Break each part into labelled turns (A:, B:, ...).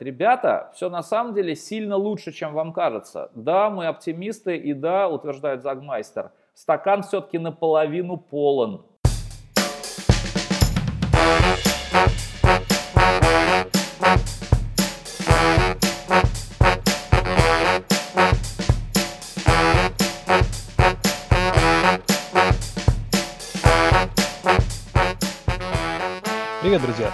A: Ребята, все на самом деле сильно лучше, чем вам кажется. Да, мы оптимисты, и да, утверждает Загмайстер, стакан все-таки наполовину полон.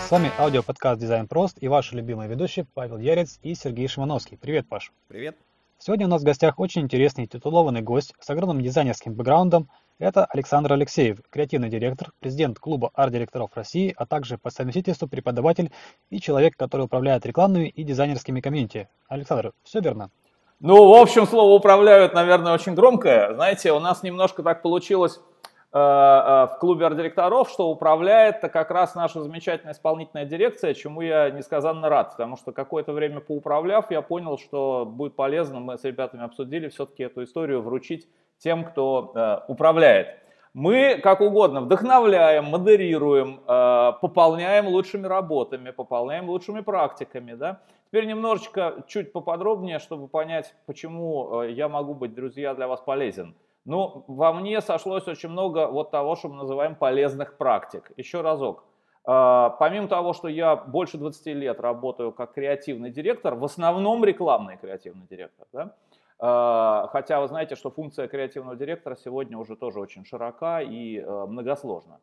B: С вами аудиоподкаст «Дизайн прост» и ваши любимые ведущие Павел Ярец и Сергей Шимановский. Привет, Паш!
C: Привет!
B: Сегодня у нас в гостях очень интересный титулованный гость с огромным дизайнерским бэкграундом. Это Александр Алексеев, креативный директор, президент клуба арт-директоров России, а также по совместительству преподаватель и человек, который управляет рекламными и дизайнерскими комьюнити. Александр, все верно?
A: Ну, в общем, слово «управляют», наверное, очень громкое. Знаете, у нас немножко так получилось в клубе арт-директоров, что управляет как раз наша замечательная исполнительная дирекция, чему я несказанно рад, потому что какое-то время поуправляв, я понял, что будет полезно, мы с ребятами обсудили все-таки эту историю вручить тем, кто э, управляет. Мы как угодно вдохновляем, модерируем, э, пополняем лучшими работами, пополняем лучшими практиками. Да? Теперь немножечко, чуть поподробнее, чтобы понять, почему э, я могу быть, друзья, для вас полезен. Ну, во мне сошлось очень много вот того, что мы называем полезных практик. Еще разок. А, помимо того, что я больше 20 лет работаю как креативный директор, в основном рекламный креативный директор, да? А, хотя вы знаете, что функция креативного директора сегодня уже тоже очень широка и а, многосложна.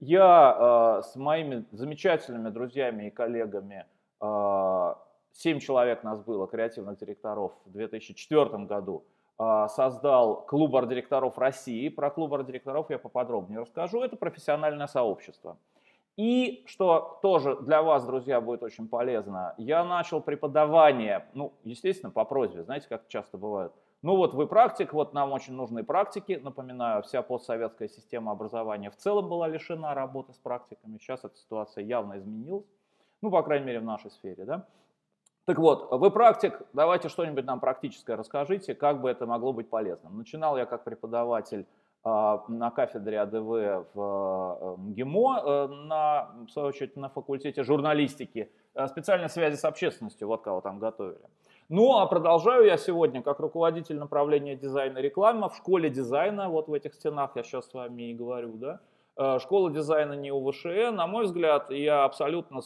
A: Я с моими замечательными друзьями и коллегами, 7 человек нас было, креативных директоров в 2004 году, создал клуб арт-директоров России. Про клуб арт-директоров я поподробнее расскажу. Это профессиональное сообщество. И, что тоже для вас, друзья, будет очень полезно, я начал преподавание, ну, естественно, по просьбе, знаете, как часто бывает. Ну вот вы практик, вот нам очень нужны практики. Напоминаю, вся постсоветская система образования в целом была лишена работы с практиками. Сейчас эта ситуация явно изменилась. Ну, по крайней мере, в нашей сфере, да. Так вот, вы практик, давайте что-нибудь нам практическое расскажите, как бы это могло быть полезным. Начинал я как преподаватель э, на кафедре АДВ в э, МГИМО, э, на, в свою очередь на факультете журналистики, э, специальной связи с общественностью, вот кого там готовили. Ну, а продолжаю я сегодня как руководитель направления дизайна и рекламы в школе дизайна, вот в этих стенах я сейчас с вами и говорю, да, э, Школа дизайна не УВШЭ, на мой взгляд, я абсолютно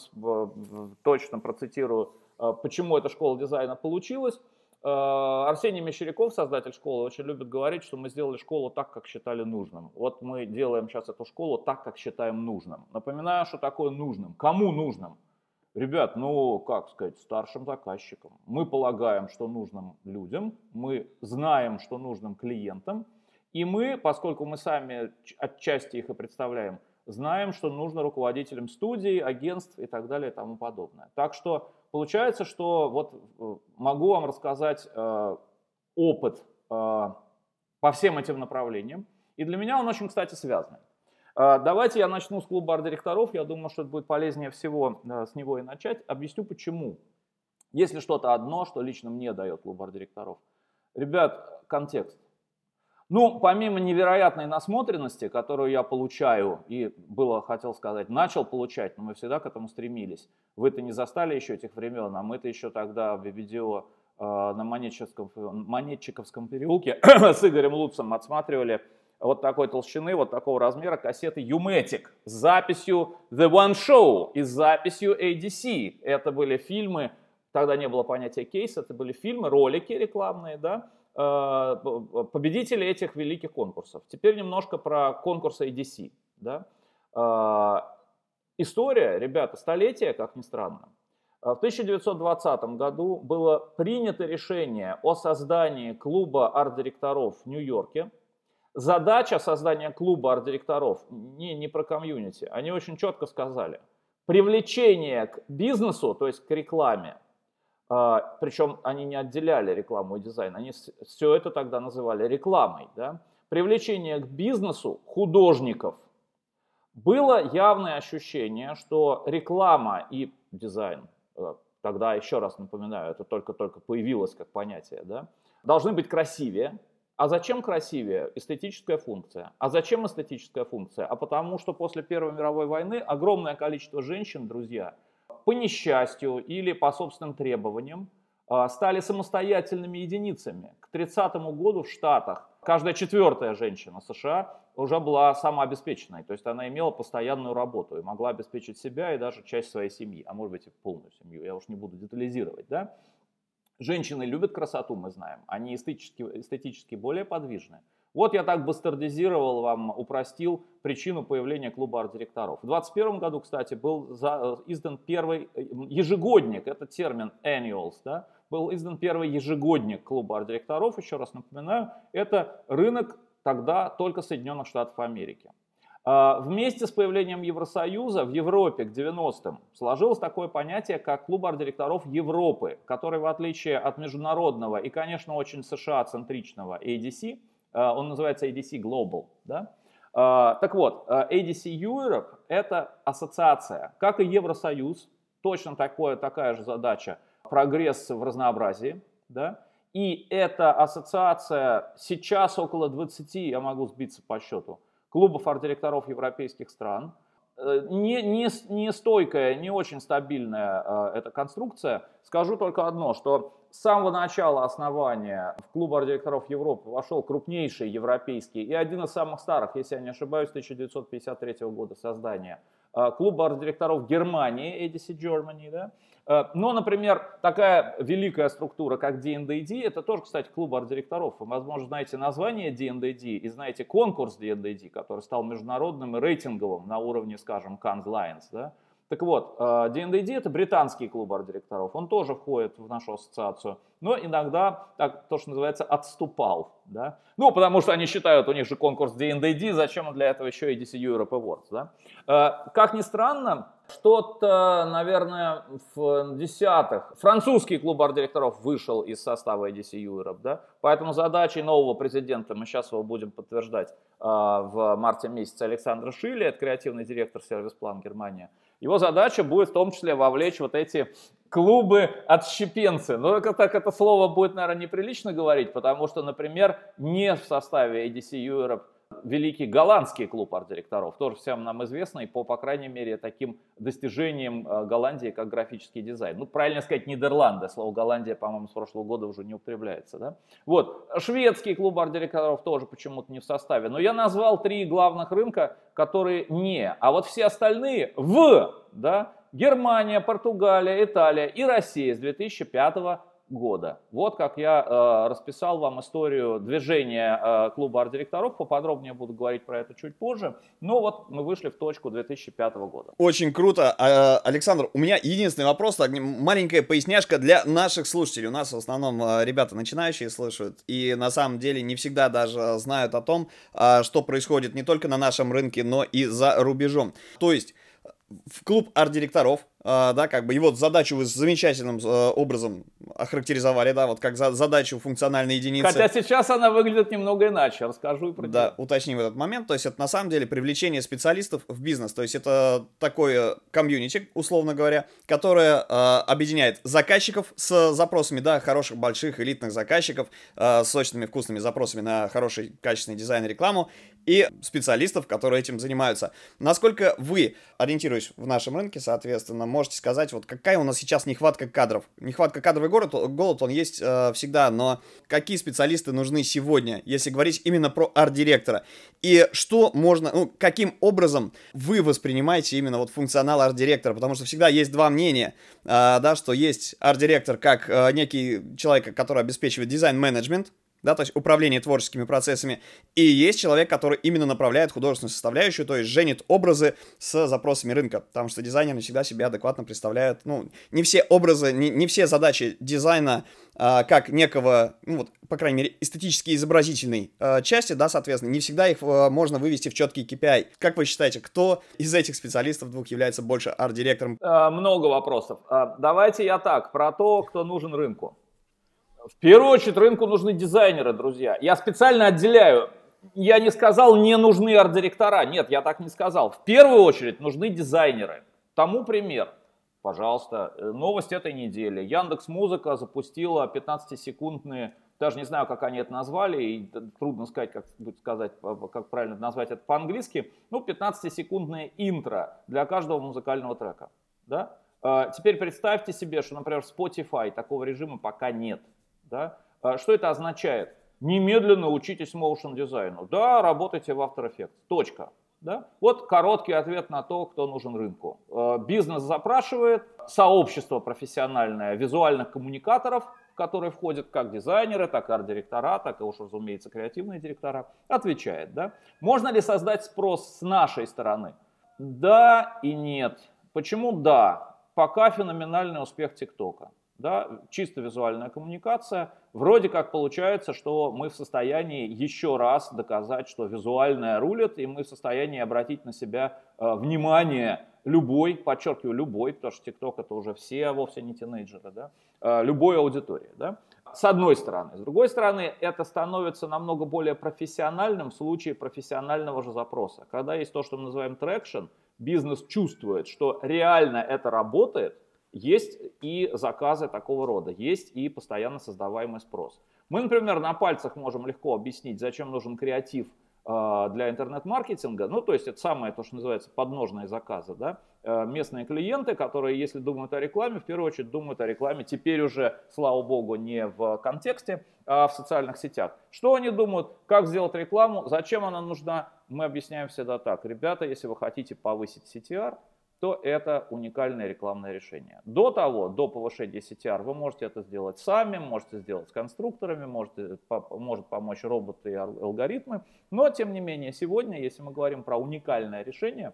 A: точно процитирую а, почему эта школа дизайна получилась. А, Арсений Мещеряков, создатель школы, очень любит говорить, что мы сделали школу так, как считали нужным. Вот мы делаем сейчас эту школу так, как считаем нужным. Напоминаю, что такое нужным. Кому нужным? Ребят, ну, как сказать, старшим заказчикам. Мы полагаем, что нужным людям, мы знаем, что нужным клиентам, и мы, поскольку мы сами отчасти их и представляем, знаем, что нужно руководителям студий, агентств и так далее и тому подобное. Так что получается, что вот э, могу вам рассказать э, опыт э, по всем этим направлениям. И для меня он очень, кстати, связан. Э, давайте я начну с клуба арт-директоров. Я думаю, что это будет полезнее всего э, с него и начать. Объясню почему. Если что-то одно, что лично мне дает клуб арт-директоров. Ребят, контекст. Ну, помимо невероятной насмотренности, которую я получаю, и было, хотел сказать, начал получать, но мы всегда к этому стремились. Вы-то не застали еще этих времен, а мы-то еще тогда в видео э, на Монетчиковском, Монетчиковском переулке с Игорем Луцем отсматривали вот такой толщины, вот такого размера кассеты Umatic с записью The One Show и с записью ADC. Это были фильмы, тогда не было понятия кейс, это были фильмы, ролики рекламные, да, победители этих великих конкурсов. Теперь немножко про конкурсы EDC. Да? Э, история, ребята, столетие, как ни странно. Э, в 1920 году было принято решение о создании клуба арт-директоров в Нью-Йорке. Задача создания клуба арт-директоров не, не про комьюнити. Они очень четко сказали. Привлечение к бизнесу, то есть к рекламе, Причем они не отделяли рекламу и дизайн, они все это тогда называли рекламой. Да? Привлечение к бизнесу художников. Было явное ощущение, что реклама и дизайн, э, тогда еще раз напоминаю, это только-только появилось как понятие, да, должны быть красивее. А зачем красивее? Эстетическая функция. А зачем эстетическая функция? А потому что после Первой мировой войны огромное количество женщин, друзья, по несчастью или по собственным требованиям а, стали самостоятельными единицами. К 30 году в Штатах каждая четвертая женщина США уже была самообеспеченной, то есть она имела постоянную работу и могла обеспечить себя и даже часть своей семьи, а может быть и полную семью, я уж не буду детализировать. Да? Женщины любят красоту, мы знаем, они эстетически, эстетически более подвижны. Вот я так бастардизировал вам, упростил причину появления клуба арт-директоров. В 2021 году, кстати, был за, э, издан первый э, ежегодник, это термин annuals, да, был издан первый ежегодник клуба арт-директоров, еще раз напоминаю, это рынок тогда только Соединенных Штатов Америки. А, вместе с появлением Евросоюза в Европе к 90-м сложилось такое понятие, как клуб арт-директоров Европы, который в отличие от международного и, конечно, очень США-центричного ADC, он называется ADC Global, да? А, так вот, ADC Europe – это ассоциация, как и Евросоюз, точно такое, такая же задача прогресс в разнообразии, да, и эта ассоциация сейчас около 20, я могу сбиться по счету, клубов арт-директоров европейских стран. Э, не, не, не стойкая, не очень стабильная э, эта конструкция. Скажу только одно, что с самого начала основания в клуб арт-директоров Европы вошел крупнейший европейский и один из самых старых, если я не ошибаюсь, 1953 года создания – Э, клуба арт-директоров Германии, EDC Germany, да. Э, но, например, такая великая структура, как DNDD, это тоже, кстати, клуб арт-директоров. Вы, возможно, знаете название DNDD и знаете конкурс DNDD, который стал международным и рейтинговым на уровне, скажем, Cannes Lions, да. Так вот, DNDD э, это британский клуб арт-директоров, он тоже входит в нашу ассоциацию, но иногда, так, то, что называется, отступал. Да? Ну, потому что они считают, у них же конкурс DNDD, зачем для этого еще и DC Europe Awards. Да? Э, как ни странно, что-то, наверное, в десятых французский клуб арт-директоров вышел из состава EDC Europe, да? поэтому задачей нового президента, мы сейчас его будем подтверждать, э, в марте месяце Александра Шилли, это креативный директор сервис-план Германия, его задача будет в том числе вовлечь вот эти клубы отщепенцы. Но это, так это слово будет, наверное, неприлично говорить, потому что, например, не в составе ADC Europe великий голландский клуб арт-директоров, тоже всем нам известный по, по крайней мере, таким достижениям э, Голландии, как графический дизайн. Ну, правильно сказать, Нидерланды. Слово Голландия, по-моему, с прошлого года уже не употребляется. Да? Вот. Шведский клуб арт-директоров тоже почему-то не в составе. Но я назвал три главных рынка, которые не. А вот все остальные в. Да? Германия, Португалия, Италия и Россия с 2005 года. Вот как я э, расписал вам историю движения э, клуба арт-директоров. Поподробнее буду говорить про это чуть позже. Но вот мы вышли в точку 2005 года.
C: Очень круто. А, Александр, у меня единственный вопрос, так, маленькая поясняшка для наших слушателей. У нас в основном э, ребята начинающие слушают и на самом деле не всегда даже знают о том, э, что происходит не только на нашем рынке, но и за рубежом. То есть в клуб арт-директоров, э, да, как бы его задачу вы замечательным э, образом охарактеризовали, да, вот как за, задачу функциональной единицы.
A: Хотя сейчас она выглядит немного иначе, расскажу и про
C: Да, уточним этот момент, то есть это на самом деле привлечение специалистов в бизнес, то есть это такое комьюнити, условно говоря, которое э, объединяет заказчиков с запросами, да, хороших, больших, элитных заказчиков, э, с сочными, вкусными запросами на хороший, качественный дизайн и рекламу, и специалистов, которые этим занимаются. Насколько вы, ориентируясь в нашем рынке, соответственно, можете сказать, вот какая у нас сейчас нехватка кадров? Нехватка кадровый город, голод, он есть э, всегда, но какие специалисты нужны сегодня, если говорить именно про арт-директора? И что можно, ну, каким образом вы воспринимаете именно вот функционал арт-директора? Потому что всегда есть два мнения, э, да, что есть арт-директор как э, некий человек, который обеспечивает дизайн-менеджмент, да, то есть управление творческими процессами, и есть человек, который именно направляет художественную составляющую, то есть женит образы с запросами рынка, потому что дизайнеры всегда себя адекватно представляют, ну, не все образы, не, не все задачи дизайна а, как некого, ну, вот, по крайней мере, эстетически изобразительной а, части, да, соответственно, не всегда их а, можно вывести в четкий KPI. Как вы считаете, кто из этих специалистов двух является больше арт-директором?
A: А, много вопросов. А, давайте я так, про то, кто нужен рынку. В первую очередь рынку нужны дизайнеры, друзья. Я специально отделяю. Я не сказал, не нужны арт-директора. Нет, я так не сказал. В первую очередь нужны дизайнеры. Тому пример. Пожалуйста, э, новость этой недели. Яндекс Музыка запустила 15-секундные, даже не знаю, как они это назвали, и трудно сказать, как будет сказать, как правильно назвать это по-английски, ну, 15-секундное интро для каждого музыкального трека. Да? Э, теперь представьте себе, что, например, в Spotify такого режима пока нет. Да? Э, что это означает? Немедленно учитесь motion дизайну. Да, работайте в After Effects. Точка. Да? Вот короткий ответ на то, кто нужен рынку. Э, бизнес запрашивает, сообщество профессиональное визуальных коммуникаторов, в которые входят как дизайнеры, так и арт-директора, так и уж, разумеется, креативные директора, отвечает. Да? Можно ли создать спрос с нашей стороны? Да и нет. Почему да? Пока феноменальный успех ТикТока да, чисто визуальная коммуникация. Вроде как получается, что мы в состоянии еще раз доказать, что визуальная рулит, и мы в состоянии обратить на себя э, внимание любой, подчеркиваю, любой, потому что ТикТок это уже все, вовсе не тинейджеры, да, э, любой аудитории. Да. С одной стороны. С другой стороны, это становится намного более профессиональным в случае профессионального же запроса. Когда есть то, что мы называем traction, бизнес чувствует, что реально это работает, есть и заказы такого рода, есть и постоянно создаваемый спрос. Мы, например, на пальцах можем легко объяснить, зачем нужен креатив а, для интернет-маркетинга, ну, то есть это самое, то, что называется подножные заказы, да, э, местные клиенты, которые, если думают о рекламе, в первую очередь думают о рекламе теперь уже, слава богу, не в контексте, а в социальных сетях. Что они думают, как сделать рекламу, зачем она нужна, мы объясняем всегда так, ребята, если вы хотите повысить CTR, то это уникальное рекламное решение. До того, до повышения CTR, вы можете это сделать сами, можете сделать с конструкторами, можете, может помочь роботы и алгоритмы. Но, тем не менее, сегодня, если мы говорим про уникальное решение,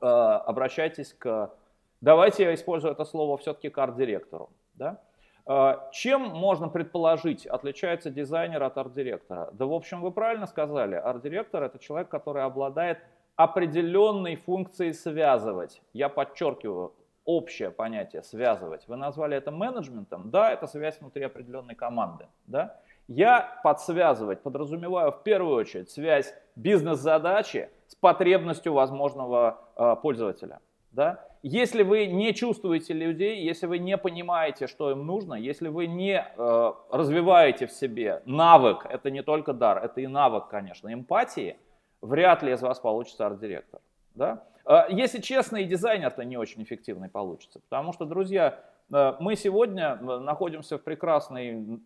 A: э, обращайтесь к... Давайте я использую это слово все-таки к арт-директору. Да? Э, чем можно предположить, отличается дизайнер от арт-директора? Да, в общем, вы правильно сказали, арт-директор это человек, который обладает определенной функцией связывать. Я подчеркиваю, общее понятие связывать. Вы назвали это менеджментом. Да, это связь внутри определенной команды. Да? Я подсвязывать подразумеваю в первую очередь связь бизнес-задачи с потребностью возможного э, пользователя. Да? Если вы не чувствуете людей, если вы не понимаете, что им нужно, если вы не э, развиваете в себе навык, это не только дар, это и навык, конечно, эмпатии – вряд ли из вас получится арт-директор. Да? А, если честно, и дизайнер-то не очень эффективный получится. Потому что, друзья, э, мы сегодня э, находимся в прекрасной,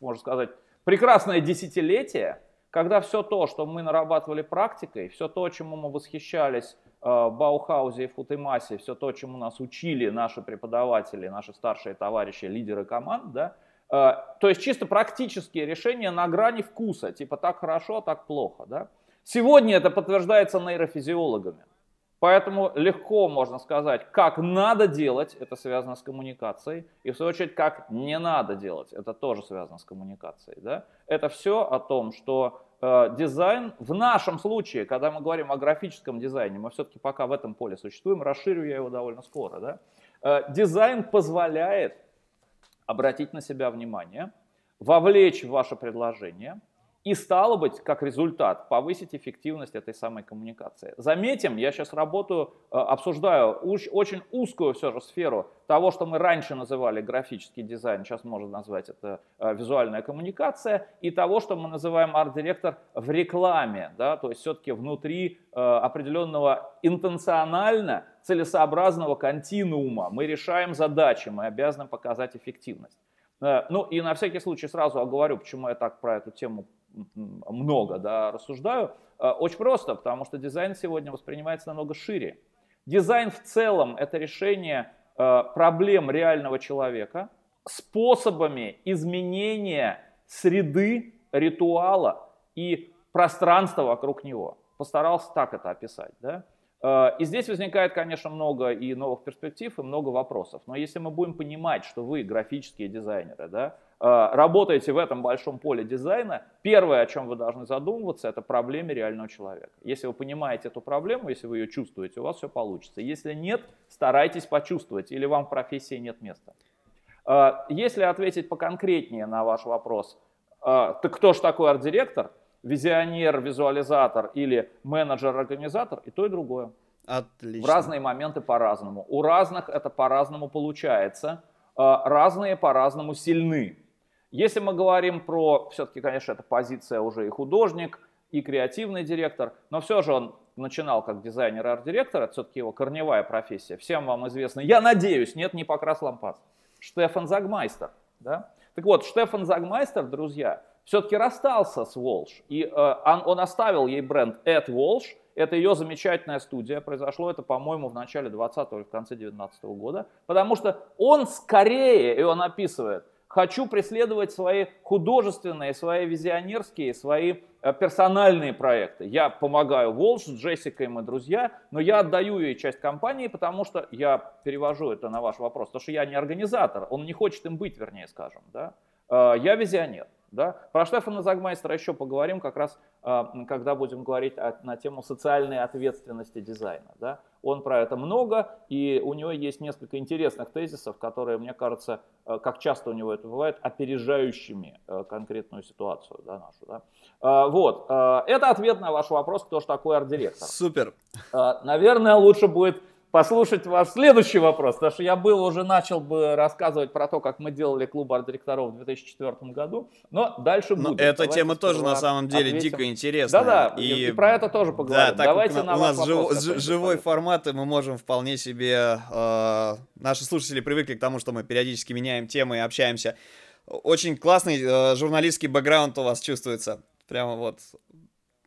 A: можно сказать, прекрасное десятилетие, когда все то, что мы нарабатывали практикой, все то, чему мы восхищались э, в Баухаузе и Футемасе, все то, чему нас учили наши преподаватели, наши старшие товарищи, лидеры команд, да, то есть чисто практические решения на грани вкуса, типа так хорошо, так плохо. Да? Сегодня это подтверждается нейрофизиологами. Поэтому легко можно сказать, как надо делать, это связано с коммуникацией, и в свою очередь, как не надо делать, это тоже связано с коммуникацией. Да? Это все о том, что э, дизайн в нашем случае, когда мы говорим о графическом дизайне, мы все-таки пока в этом поле существуем, расширю я его довольно скоро, да? э, дизайн позволяет обратить на себя внимание, вовлечь в ваше предложение – и стало быть, как результат, повысить эффективность этой самой коммуникации. Заметим, я сейчас работаю, э, обсуждаю очень узкую все же сферу того, что мы раньше называли графический дизайн, сейчас можно назвать это э, визуальная коммуникация, и того, что мы называем арт-директор в рекламе, да, то есть все-таки внутри э, определенного интенционально целесообразного континуума мы решаем задачи, мы обязаны показать эффективность. Ну и на всякий случай сразу оговорю, почему я так про эту тему много да, рассуждаю. Э, очень просто, потому что дизайн сегодня воспринимается намного шире. Дизайн в целом это решение э, проблем реального человека способами изменения среды, ритуала и пространства вокруг него. Постарался так это описать. Да? Э, и здесь возникает, конечно, много и новых перспектив, и много вопросов. Но если мы будем понимать, что вы графические дизайнеры, да, Э, работаете в этом большом поле дизайна, первое, о чем вы должны задумываться, это проблеме реального человека. Если вы понимаете эту проблему, если вы ее чувствуете, у вас все получится. Если нет, старайтесь почувствовать, или вам в профессии нет места. Э, если ответить поконкретнее на ваш вопрос, так кто же такой арт-директор? Визионер, визуализатор или менеджер-организатор? И то, и другое.
C: Отлично.
A: В разные моменты по-разному. У разных это по-разному получается. Разные по-разному сильны. Если мы говорим про, все-таки, конечно, это позиция уже и художник, и креативный директор, но все же он начинал как дизайнер и арт-директор, это все-таки его корневая профессия, всем вам известно, я надеюсь, нет, не Покрас Лампас, Штефан Загмайстер. Да? Так вот, Штефан Загмайстер, друзья, все-таки расстался с Walsh, и э, он, он оставил ей бренд At Walsh, это ее замечательная студия, произошло это, по-моему, в начале 20 или в конце 19 года, потому что он скорее, и он описывает, хочу преследовать свои художественные, свои визионерские, свои э, персональные проекты. Я помогаю Волш, с Джессикой мы друзья, но я отдаю ей часть компании, потому что я перевожу это на ваш вопрос, потому что я не организатор, он не хочет им быть, вернее скажем. Да? Э, я визионер. Да? Про Штефана Загмайстера еще поговорим, как раз а, когда будем говорить о, на тему социальной ответственности дизайна. Да? Он про это много, и у него есть несколько интересных тезисов, которые, мне кажется, э, как часто у него это бывает, опережающими э, конкретную ситуацию да, нашу. Да? А, вот, это ответ на ваш вопрос, кто же такой арт-директор.
C: Супер.
A: Наверное, лучше будет послушать ваш следующий вопрос, потому что я был уже начал бы рассказывать про то, как мы делали клуб арт-директоров в 2004 году, но дальше
C: но
A: будет.
C: Эта тема тоже на самом деле
A: ответим.
C: дико интересная.
A: Да-да, и... и про это тоже поговорим.
C: Да, так Давайте как на у нас жив, живой формат, и мы можем вполне себе... Э, наши слушатели привыкли к тому, что мы периодически меняем темы и общаемся. Очень классный э, журналистский бэкграунд у вас чувствуется. Прямо вот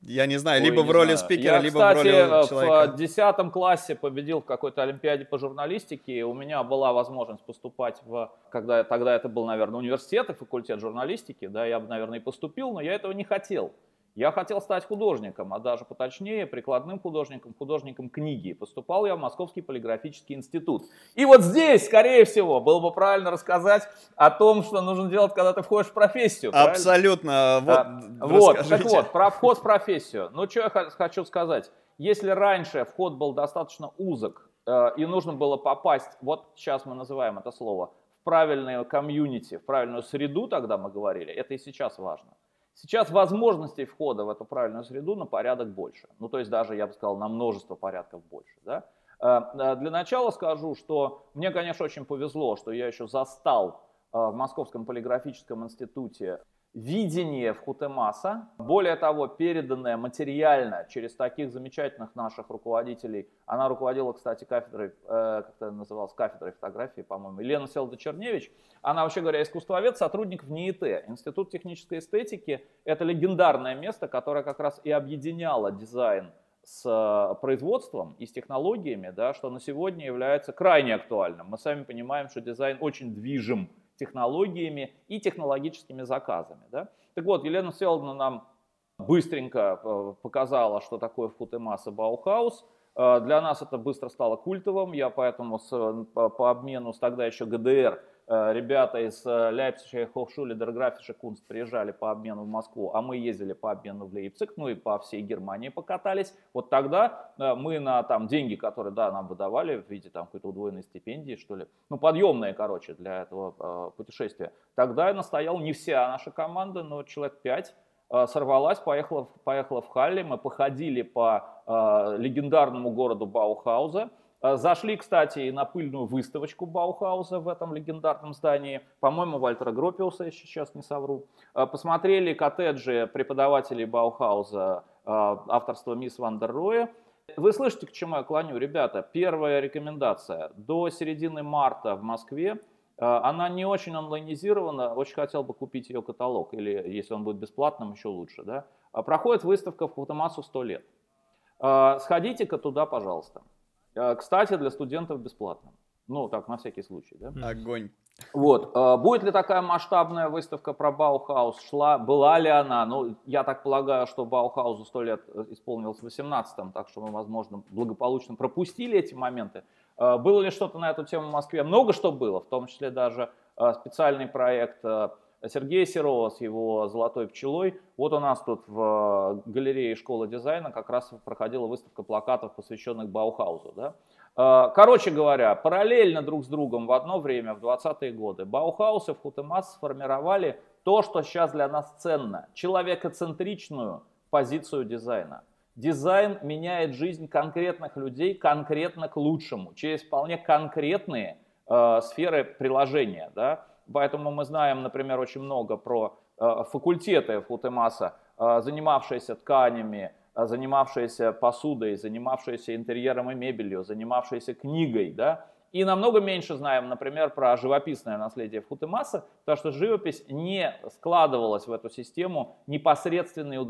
C: я не знаю, Ой, либо в роли знаю. спикера,
A: я,
C: либо
A: кстати,
C: в роли человека.
A: в десятом классе победил в какой-то олимпиаде по журналистике. У меня была возможность поступать в, когда тогда это был, наверное, университет и факультет журналистики, да, я бы, наверное, и поступил, но я этого не хотел. Я хотел стать художником, а даже поточнее прикладным художником, художником книги. Поступал я в Московский полиграфический институт. И вот здесь, скорее всего, было бы правильно рассказать о том, что нужно делать, когда ты входишь в профессию.
C: Абсолютно. Вот,
A: а, вот так вот, про вход в профессию. Ну, что я хочу сказать. Если раньше вход был достаточно узок, э, и нужно было попасть, вот сейчас мы называем это слово, в правильную комьюнити, в правильную среду, тогда мы говорили, это и сейчас важно. Сейчас возможностей входа в эту правильную среду на порядок больше. Ну, то есть даже, я бы сказал, на множество порядков больше. Да? Э, э, для начала скажу, что мне, конечно, очень повезло, что я еще застал э, в Московском полиграфическом институте видение в Хутемаса, более того, переданное материально через таких замечательных наших руководителей. Она руководила, кстати, кафедрой, э, как это называлось, кафедрой фотографии, по-моему, Елена Селда-Черневич. Она, вообще говоря, искусствовед, сотрудник в НИИТ. Институт технической эстетики – это легендарное место, которое как раз и объединяло дизайн с э, производством и с технологиями, да, что на сегодня является крайне актуальным. Мы сами понимаем, что дизайн очень движим технологиями и технологическими заказами. Да? Так вот, Елена Селдна нам быстренько э, показала, что такое ВХУТЕМАС и Баухаус. Э, для нас это быстро стало культовым, я поэтому с, по, по обмену с тогда еще ГДР Э, ребята из Лейпцига, Hochschule der Grafische Kunst приезжали по обмену в Москву, а мы ездили по обмену в Лейпциг, ну и по всей Германии покатались. Вот тогда э, мы на там деньги, которые да, нам выдавали в виде там какой-то удвоенной стипендии, что ли, ну подъемные, короче, для этого э, путешествия, тогда я настоял не вся наша команда, но человек пять, э, сорвалась, поехала, поехала в Халли, мы походили по э, легендарному городу Баухауза, Э, зашли, кстати, на пыльную выставочку Баухауза в этом легендарном здании. По-моему, Вальтера Гропиуса, если сейчас не совру. Э, посмотрели коттеджи преподавателей Баухауза э, авторства мисс Вандер Роя. Вы слышите, к чему я клоню? Ребята, первая рекомендация. До середины марта в Москве она не очень онлайнизирована, очень хотел бы купить ее каталог, или если он будет бесплатным, еще лучше. Да? Проходит выставка в Хутамасу 100 лет. Сходите-ка туда, пожалуйста. Э, кстати, для студентов бесплатно. Ну, так, на всякий случай, да?
C: Огонь.
A: Вот. Э, будет ли такая масштабная выставка про Баухаус? Шла, была ли она? Ну, я так полагаю, что Баухаузу сто лет э, исполнилось в 18-м, так что мы, возможно, благополучно пропустили эти моменты. Было ли что-то на эту тему в Москве? Много что было, в том числе даже специальный проект Сергея Серова с его «Золотой пчелой». Вот у нас тут в галерее школы дизайна как раз проходила выставка плакатов, посвященных Баухаузу. Да? А, короче говоря, параллельно друг с другом в одно время, в 20-е годы, Баухаус и ВХУТЕМАС сформировали то, что сейчас для нас ценно, человекоцентричную позицию дизайна. Дизайн меняет жизнь конкретных людей конкретно к лучшему, через вполне конкретные э, сферы приложения. Да? Поэтому мы знаем, например, очень много про э, факультеты Футемаса, э, занимавшиеся тканями, занимавшиеся посудой, занимавшиеся интерьером и мебелью, занимавшиеся книгой, да, и намного меньше знаем, например, про живописное наследие Футемаса, потому что живопись не складывалась в эту систему непосредственного,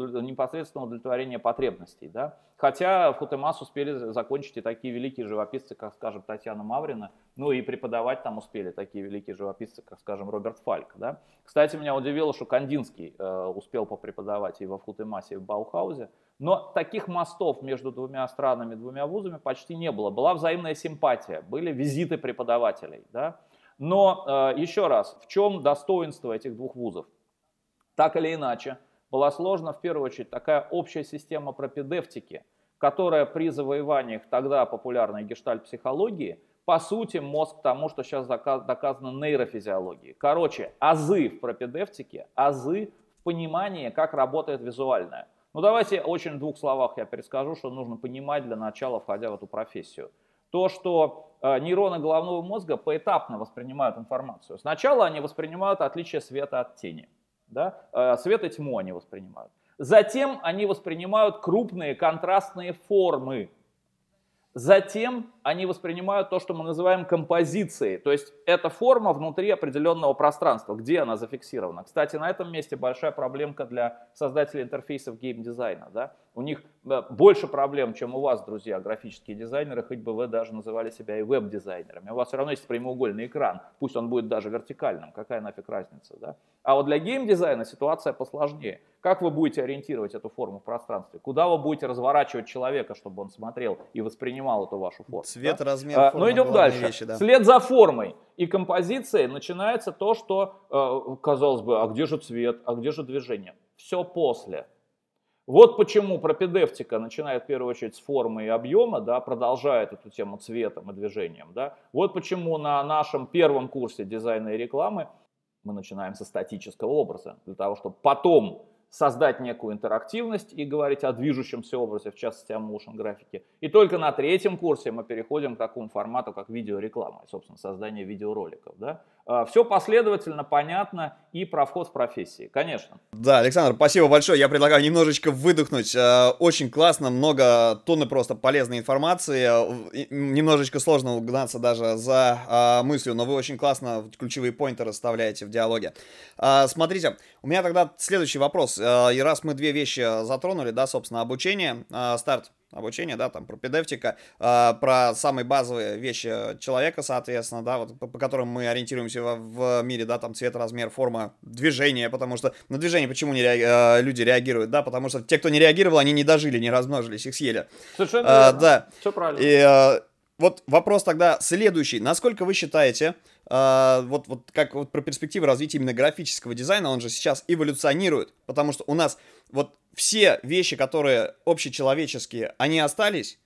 A: удовлетворения потребностей. Да? Хотя Футемас успели закончить и такие великие живописцы, как, скажем, Татьяна Маврина, ну и преподавать там успели такие великие живописцы, как, скажем, Роберт Фальк. Да? Кстати, меня удивило, что Кандинский э, успел попреподавать и во Футемасе, и в Баухаузе. Но таких мостов между двумя странами, двумя вузами почти не было. Была взаимная симпатия, были визиты преподавателей. Да? Но э, еще раз, в чем достоинство этих двух вузов? Так или иначе, была сложна в первую очередь такая общая система пропедевтики, которая при завоеваниях тогда популярной гештальт-психологии, по сути, мозг тому, что сейчас доказано нейрофизиологией. Короче, азы в пропедевтике, азы в понимании, как работает визуальное. Ну давайте очень в двух словах я перескажу, что нужно понимать для начала, входя в эту профессию. То, что э, нейроны головного мозга поэтапно воспринимают информацию. Сначала они воспринимают отличие света от тени. Да? Э, свет и тьму они воспринимают. Затем они воспринимают крупные контрастные формы Затем они воспринимают то, что мы называем композицией, то есть это форма внутри определенного пространства, где она зафиксирована. Кстати, на этом месте большая проблемка для создателей интерфейсов геймдизайна. Да? У них э, больше проблем, чем у вас, друзья, графические дизайнеры, хоть бы вы даже называли себя и веб-дизайнерами. У вас все равно есть прямоугольный экран, пусть он будет даже вертикальным, какая нафиг разница. Да? А вот для геймдизайна ситуация посложнее. Как вы будете ориентировать эту форму в пространстве? Куда вы будете разворачивать человека, чтобы он смотрел и воспринимал эту вашу форму?
C: Цвет, да? размер, а,
A: форма. Ну идем дальше. Вещи, да. След за формой и композицией начинается то, что, э, казалось бы, а где же цвет, а где же движение? Все после. Вот почему пропедевтика начинает в первую очередь с формы и объема, да, продолжает эту тему цветом и движением. Да. Вот почему на нашем первом курсе дизайна и рекламы мы начинаем со статического образа, для того, чтобы потом создать некую интерактивность и говорить о движущемся образе, в частности о motion графике. И только на третьем курсе мы переходим к такому формату, как видеореклама, собственно, создание видеороликов. Да? А, Все последовательно, понятно и про вход в профессии, конечно.
C: Да, Александр, спасибо большое. Я предлагаю немножечко выдохнуть. А, очень классно, много тонны просто полезной информации. Немножечко сложно угнаться даже за мыслью, но вы очень классно ключевые поинты расставляете в диалоге. Смотрите, у меня тогда следующий вопрос. И раз мы две вещи затронули, да, собственно, обучение, старт обучения, да, там, пропедевтика, э, про самые базовые вещи человека, соответственно, да, вот по, по которым мы ориентируемся в, в мире, да, там, цвет, размер, форма, движение, потому что на движение почему не реаги, э, люди реагируют, да, потому что те, кто не реагировал, они не дожили, не размножились, их съели.
A: Совершенно э, верно.
C: Да.
A: Все правильно.
C: И э, вот вопрос тогда следующий. Насколько вы считаете, э, вот, вот как вот про перспективы развития именно графического дизайна, он же сейчас эволюционирует, потому что у нас вот все вещи, которые общечеловеческие, они остались,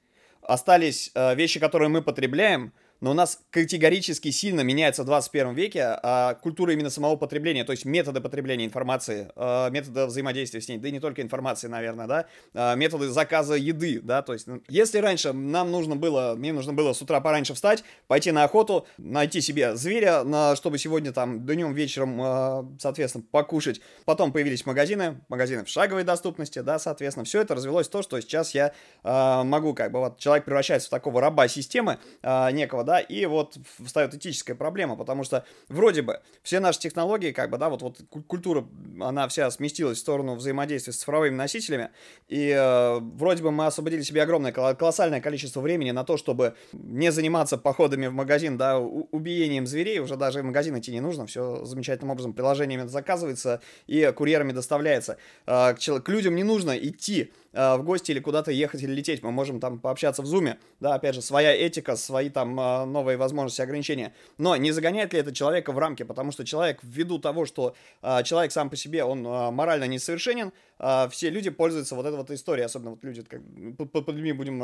C: остались э, вещи, которые мы потребляем, но у нас категорически сильно меняется в 21 веке а, культура именно самого потребления, то есть методы потребления информации, а, методы взаимодействия с ней, да и не только информации, наверное, да, а, методы заказа еды, да, то есть если раньше нам нужно было, мне нужно было с утра пораньше встать, пойти на охоту, найти себе зверя, на, чтобы сегодня там днем, вечером, а, соответственно, покушать, потом появились магазины, магазины в шаговой доступности, да, соответственно, все это развелось то, что сейчас я могу, как бы, вот человек превращается в такого раба системы некого, да, и вот встает этическая проблема, потому что вроде бы все наши технологии, как бы, да, вот, вот культура, она вся сместилась в сторону взаимодействия с цифровыми носителями, и э, вроде бы мы освободили себе огромное, колоссальное количество времени на то, чтобы не заниматься походами в магазин, да, убиением зверей, уже даже в магазин идти не нужно, все замечательным образом приложениями заказывается и курьерами доставляется. Э, к, к людям не нужно идти в гости или куда-то ехать или лететь, мы можем там пообщаться в зуме, да, опять же, своя этика, свои там э, новые возможности, ограничения, но не загоняет ли это человека в рамки, потому что человек, ввиду того, что э, человек сам по себе, он морально несовершенен, все люди пользуются вот этой вот историей, особенно вот люди, как, под, людьми будем,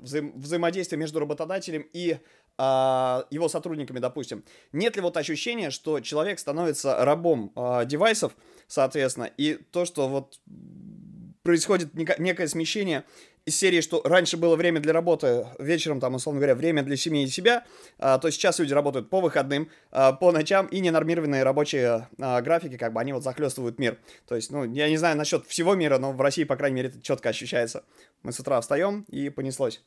C: вза взаимодействие между работодателем и его сотрудниками, допустим. Нет ли вот ощущения, что человек становится рабом девайсов, соответственно, и то, что вот происходит некое смещение из серии, что раньше было время для работы, вечером, там, условно говоря, время для семьи и себя, а, то сейчас люди работают по выходным, а, по ночам, и ненормированные рабочие а, графики, как бы, они вот захлестывают мир. То есть, ну, я не знаю насчет всего мира, но в России, по крайней мере, это четко ощущается. Мы с утра встаем, и понеслось.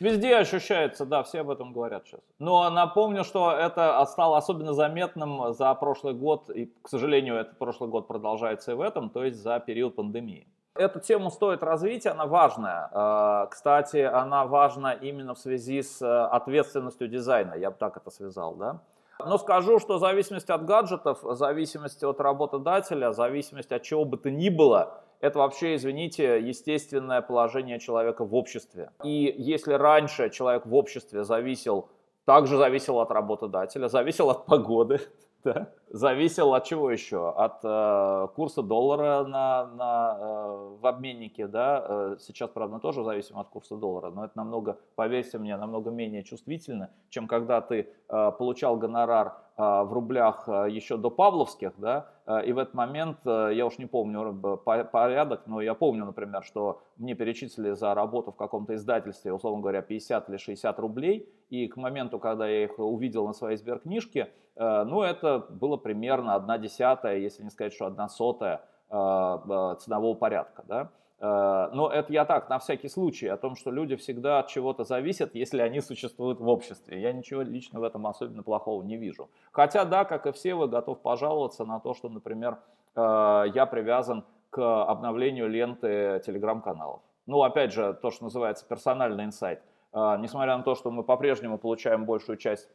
A: Везде ощущается, да, все об этом говорят сейчас. Но напомню, что это стало особенно заметным за прошлый год, и, к сожалению, этот прошлый год продолжается и в этом, то есть за период пандемии. Эту тему стоит развить, она важная. А, кстати, она важна именно в связи с э, ответственностью дизайна, я бы так это связал, да. Но скажу, что в зависимости от гаджетов, в зависимости от работодателя, в зависимости от чего бы то ни было, это вообще, извините, естественное положение человека в обществе. И если раньше человек в обществе зависел, также зависел от работодателя, зависел от погоды, да, зависел от чего еще? От э, курса доллара на, на, э, в обменнике, да, э, сейчас, правда, тоже зависим от курса доллара, но это намного, поверьте мне, намного менее чувствительно, чем когда ты э, получал гонорар э, в рублях э, еще до павловских, да, и в этот момент, э, я уж не помню порядок, но я помню, например, что мне перечислили за работу в каком-то издательстве, условно говоря, 50 или 60 рублей, и к моменту, когда я их увидел на своей сберкнижке, э, ну, это было примерно одна десятая, если не сказать, что одна сотая э, э, ценового порядка. Да? Э, но это я так, на всякий случай, о том, что люди всегда от чего-то зависят, если они существуют в обществе. Я ничего лично в этом особенно плохого не вижу. Хотя, да, как и все, вы готов пожаловаться на то, что, например, я привязан к обновлению ленты телеграм-каналов. Ну, опять же, то, что называется персональный инсайт. Несмотря на то, что мы по-прежнему получаем большую часть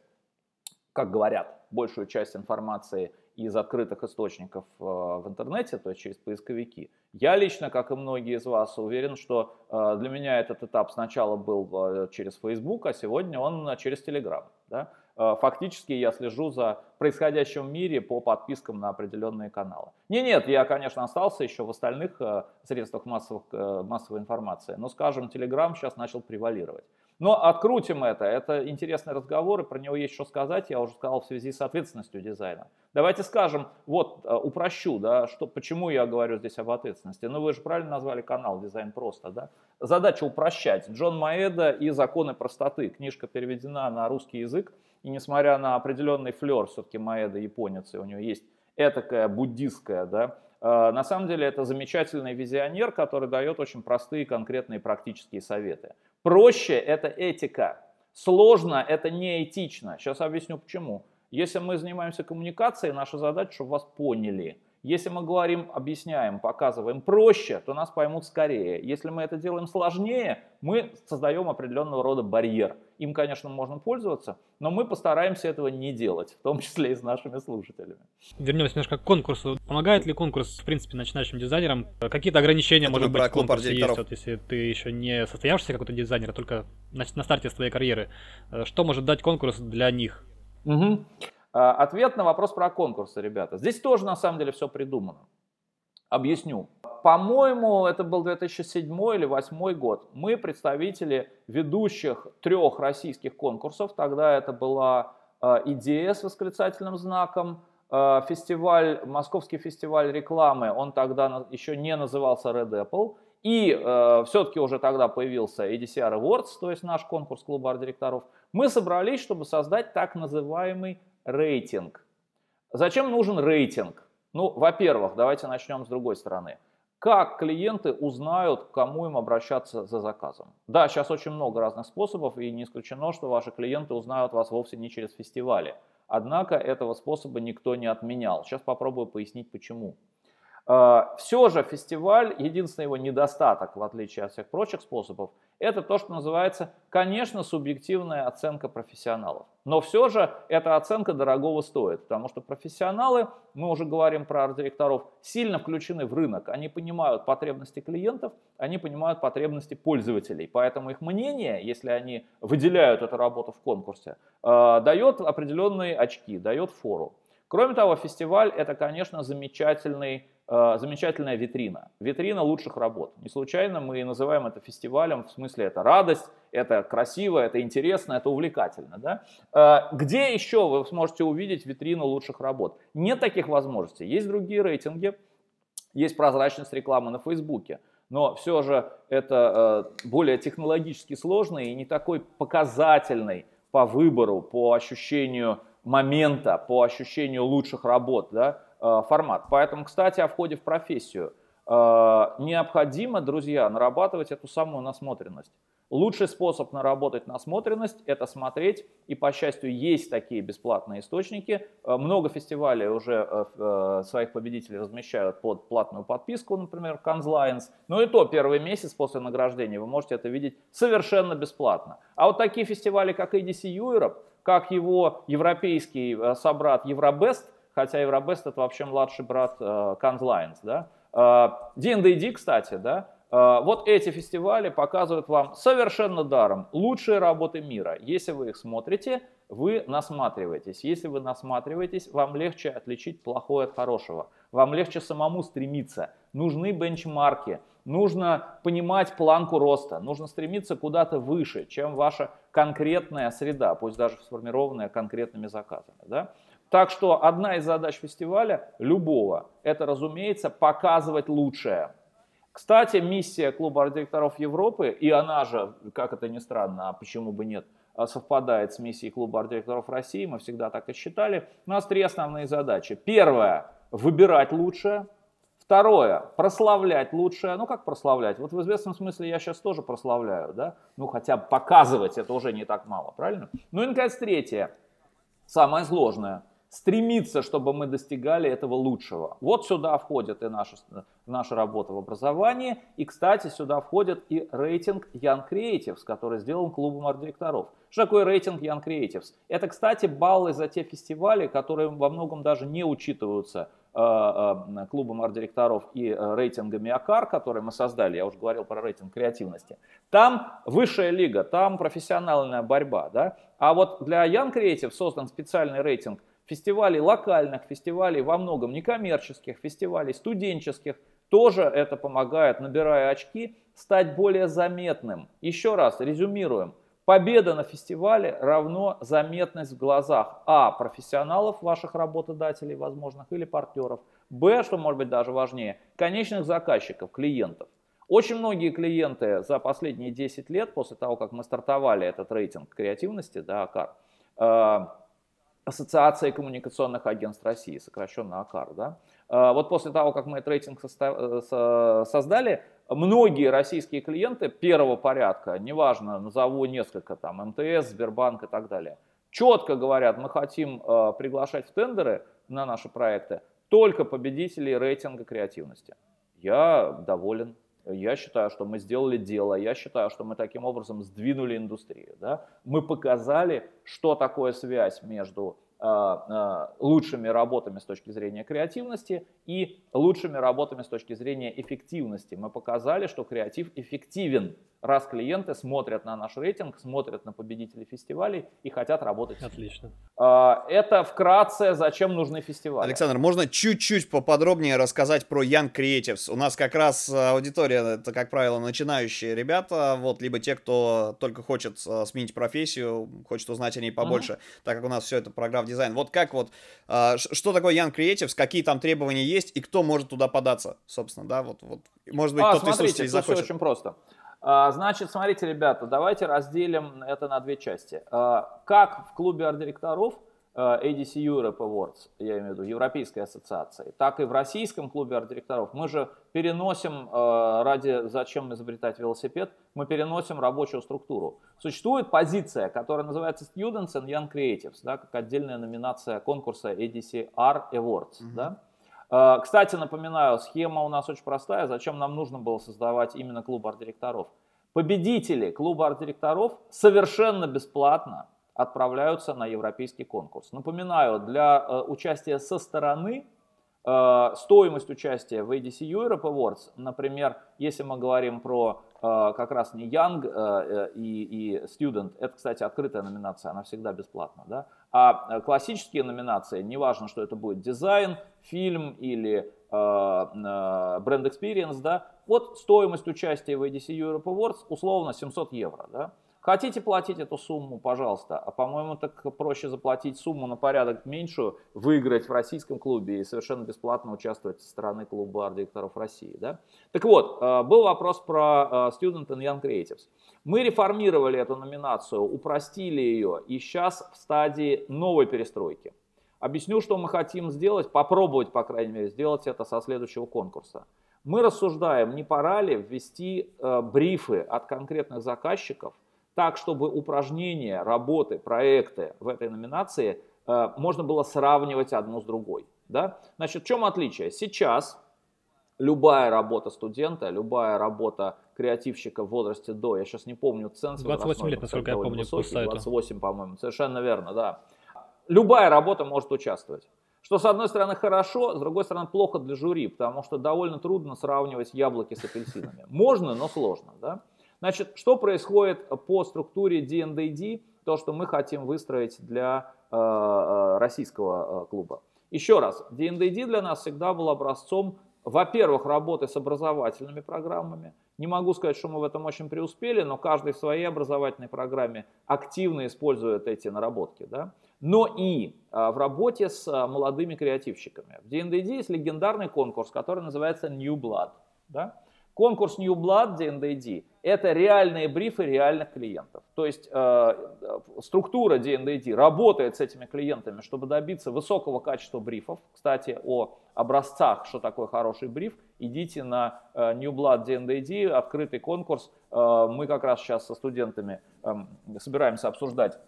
A: как говорят, большую часть информации из открытых источников э, в интернете, то есть через поисковики. Я лично, как и многие из вас, уверен, что э, для меня этот этап сначала был э, через Facebook, а сегодня он через Telegram. Да? Фактически я слежу за происходящим в мире по подпискам на определенные каналы. Не, нет, я, конечно, остался еще в остальных средствах массовых, массовой информации, но, скажем, Telegram сейчас начал превалировать. Но открутим это. Это интересный разговор, и про него есть что сказать, я уже сказал в связи с ответственностью дизайна. Давайте скажем, вот, э, упрощу, да, что, почему я говорю здесь об ответственности. Ну, вы же правильно назвали канал «Дизайн просто», да? Задача упрощать. Джон Маэда и «Законы простоты». Книжка переведена на русский язык, и несмотря на определенный флер, все-таки Маэда японец, и у него есть этакая буддистская, да, э, на самом деле это замечательный визионер, который дает очень простые, конкретные практические советы. Проще – это этика. Сложно – это неэтично. Сейчас объясню почему. Если мы занимаемся коммуникацией, наша задача, чтобы вас поняли. Если мы говорим, объясняем, показываем проще, то нас поймут скорее. Если мы это делаем сложнее, мы создаем определенного рода барьер. Им, конечно, можно пользоваться, но мы постараемся этого не делать, в том числе и с нашими слушателями.
B: Вернемся немножко к конкурсу. Помогает ли конкурс, в принципе, начинающим дизайнерам? Какие-то ограничения, это может быть, в конкурсе есть, вот, если ты еще не состоявшийся какой-то дизайнер, а только на, на старте своей карьеры. Что может дать конкурс для них?
A: Угу. А, ответ на вопрос про конкурсы, ребята. Здесь тоже на самом деле все придумано. Объясню. По-моему, это был 2007 или 2008 год. Мы представители ведущих трех российских конкурсов. Тогда это была а, идея с восклицательным знаком, а, фестиваль, московский фестиваль рекламы, он тогда еще не назывался Red Apple, и э, все-таки уже тогда появился EDCR Awards, то есть наш конкурс клуба арт-директоров, мы собрались, чтобы создать так называемый рейтинг. Зачем нужен рейтинг? Ну, во-первых, давайте начнем с другой стороны. Как клиенты узнают, к кому им обращаться за заказом? Да, сейчас очень много разных способов, и не исключено, что ваши клиенты узнают вас вовсе не через фестивали. Однако этого способа никто не отменял. Сейчас попробую пояснить почему. А, Все же фестиваль, единственный его недостаток, в отличие от всех прочих способов, это то, что называется, конечно, субъективная оценка профессионалов. Но все же эта оценка дорогого стоит, потому что профессионалы, мы уже говорим про арт-директоров, сильно включены в рынок. Они понимают потребности клиентов, они понимают потребности пользователей. Поэтому их мнение, если они выделяют эту работу в конкурсе, а, дает определенные очки, дает фору. Кроме того, фестиваль это, конечно, замечательный Э, замечательная витрина. Витрина лучших работ. Не случайно мы называем это фестивалем, в смысле это радость, это красиво, это интересно, это увлекательно. Да? Э, где еще вы сможете увидеть витрину лучших работ? Нет таких возможностей. Есть другие рейтинги, есть прозрачность рекламы на Фейсбуке. но все же это э, более технологически сложный и не такой показательный по выбору, по ощущению момента, по ощущению лучших работ да, э, формат. Поэтому, кстати, о входе в профессию. Э, необходимо, друзья, нарабатывать эту самую насмотренность. Лучший способ наработать насмотренность – это смотреть, и, по счастью, есть такие бесплатные источники. Э, много фестивалей уже э, э, своих победителей размещают под платную подписку, например, Lions. Но и то первый месяц после награждения вы можете это видеть совершенно бесплатно. А вот такие фестивали, как EDC Europe, как его европейский собрат Евробест, хотя Евробест это вообще младший брат Cannes Lions, да, D&D, кстати, да, а, вот эти фестивали показывают вам совершенно даром лучшие работы мира. Если вы их смотрите, вы насматриваетесь. Если вы насматриваетесь, вам легче отличить плохое от хорошего. Вам легче самому стремиться. Нужны бенчмарки. Нужно понимать планку роста. Нужно стремиться куда-то выше, чем ваша конкретная среда, пусть даже сформированная конкретными заказами. Да? Так что одна из задач фестиваля, любого, это, разумеется, показывать лучшее. Кстати, миссия клуба арт-директоров Европы, и она же, как это ни странно, а почему бы нет, а, совпадает с миссией клуба арт-директоров России, мы всегда так и считали. У нас три основные задачи. Первое – выбирать лучшее. Второе – прославлять лучшее. Ну, как прославлять? Вот в известном смысле я сейчас тоже прославляю, да? Ну, хотя бы показывать это уже не так мало, правильно? Ну и, наконец, третье, самое сложное – стремиться, чтобы мы достигали этого лучшего. Вот сюда входит и наша, наша работа в образовании. И, кстати, сюда входит и рейтинг Young Creatives, который сделан клубом арт-директоров. Что такое рейтинг Young Creatives? Это, кстати, баллы за те фестивали, которые во многом даже не учитываются э, э, клубом арт-директоров и э, рейтингами АКАР, которые мы создали, я уже говорил про рейтинг креативности. Там высшая лига, там профессиональная борьба. Да? А вот для Young Creative создан специальный рейтинг – фестивалей локальных, фестивалей во многом некоммерческих, фестивалей студенческих. Тоже это помогает, набирая очки, стать более заметным. Еще раз резюмируем. Победа на фестивале равно заметность в глазах А. Профессионалов, ваших работодателей, возможных, или партнеров. Б. Что может быть даже важнее, конечных заказчиков, клиентов. Очень многие клиенты за последние 10 лет, после того, как мы стартовали этот рейтинг креативности, да, АКАР, э, Ассоциация коммуникационных агентств России, сокращенно АКАР. Да? А, вот после того, как мы рейтинг э, создали, многие российские клиенты первого порядка, неважно, назову несколько, там, МТС, Сбербанк и так далее, четко говорят, мы хотим э, приглашать в тендеры на наши проекты только победителей рейтинга креативности. Я доволен. Я считаю, что мы сделали дело, я считаю, что мы таким образом сдвинули индустрию. Да? Мы показали, что такое связь между лучшими работами с точки зрения креативности и лучшими работами с точки зрения эффективности. Мы показали, что креатив эффективен раз клиенты смотрят на наш рейтинг, смотрят на победителей фестивалей и хотят работать.
B: Отлично.
A: А, это вкратце, зачем нужны фестивали.
C: Александр, можно чуть-чуть поподробнее рассказать про Young Creatives? У нас как раз аудитория, это, как правило, начинающие ребята, вот, либо те, кто только хочет сменить профессию, хочет узнать о ней побольше, uh-huh. так как у нас все это программ дизайн. Вот как вот, а, что такое Young Creatives, какие там требования есть и кто может туда податься, собственно, да, вот, вот может быть,
A: а, кто-то смотрите, из слушателей захочет. все очень просто. А, значит, смотрите, ребята, давайте разделим это на две части. А, как в клубе арт-директоров ADC Europe Awards, я имею в виду Европейской ассоциации, так и в российском клубе арт-директоров мы же переносим, а, ради зачем изобретать велосипед, мы переносим рабочую структуру. Существует позиция, которая называется Students and Young Creatives, да, как отдельная номинация конкурса ADCR Awards. Mm-hmm. Да? А, кстати, напоминаю, схема у нас очень простая. Зачем нам нужно было создавать именно клуб арт-директоров? Победители клуба арт-директоров совершенно бесплатно отправляются на европейский конкурс. Напоминаю, для э, участия со стороны э, стоимость участия в ADC Europe Awards, например, если мы говорим про э, как раз не Young и, и Student, это, кстати, открытая номинация, она всегда бесплатна, да? а классические номинации, неважно, что это будет дизайн, фильм или бренд experience, да, вот стоимость участия в ADC Europe Awards условно 700 евро, да, Хотите платить эту сумму, пожалуйста. А по-моему, так проще заплатить сумму на порядок меньшую, выиграть в российском клубе и совершенно бесплатно участвовать со стороны клуба арт-директоров России. Да? Так вот, э, был вопрос про э, Student and Young Creatives. Мы реформировали эту номинацию, упростили ее и сейчас в стадии новой перестройки. Объясню, что мы хотим сделать, попробовать, по крайней мере, сделать это со следующего конкурса. Мы рассуждаем, не пора ли ввести э, брифы от конкретных заказчиков, так, чтобы упражнения, работы, проекты в этой номинации э, можно было сравнивать одну с другой. Да? Значит, в чем отличие? Сейчас любая работа студента, любая работа креативщика в возрасте до, я сейчас не помню ценз.
B: 28 лет, насколько я помню,
A: высокий, по сайту. 28, по-моему, совершенно верно, да. Любая работа может участвовать. Что, с одной стороны, хорошо, с другой стороны, плохо для жюри, потому что довольно трудно сравнивать яблоки с апельсинами. Можно, но сложно, да. Значит, что происходит по структуре DNDD, то, что мы хотим выстроить для э, э, российского э, клуба. Еще раз, DNDD для нас всегда был образцом, во-первых, работы с образовательными программами. Не могу сказать, что мы в этом очень преуспели, но каждый в своей образовательной программе активно использует эти наработки. Да? Но и э, в работе с э, молодыми креативщиками. В DNDD есть легендарный конкурс, который называется New Blood. Да? Конкурс New Blood DNDD – это реальные брифы реальных клиентов. То есть э, структура DNDD работает с этими клиентами, чтобы добиться высокого качества брифов. Кстати, о образцах, что такое хороший бриф, идите на э, New Blood DNDD, открытый конкурс. Э, мы как раз сейчас со студентами э, собираемся обсуждать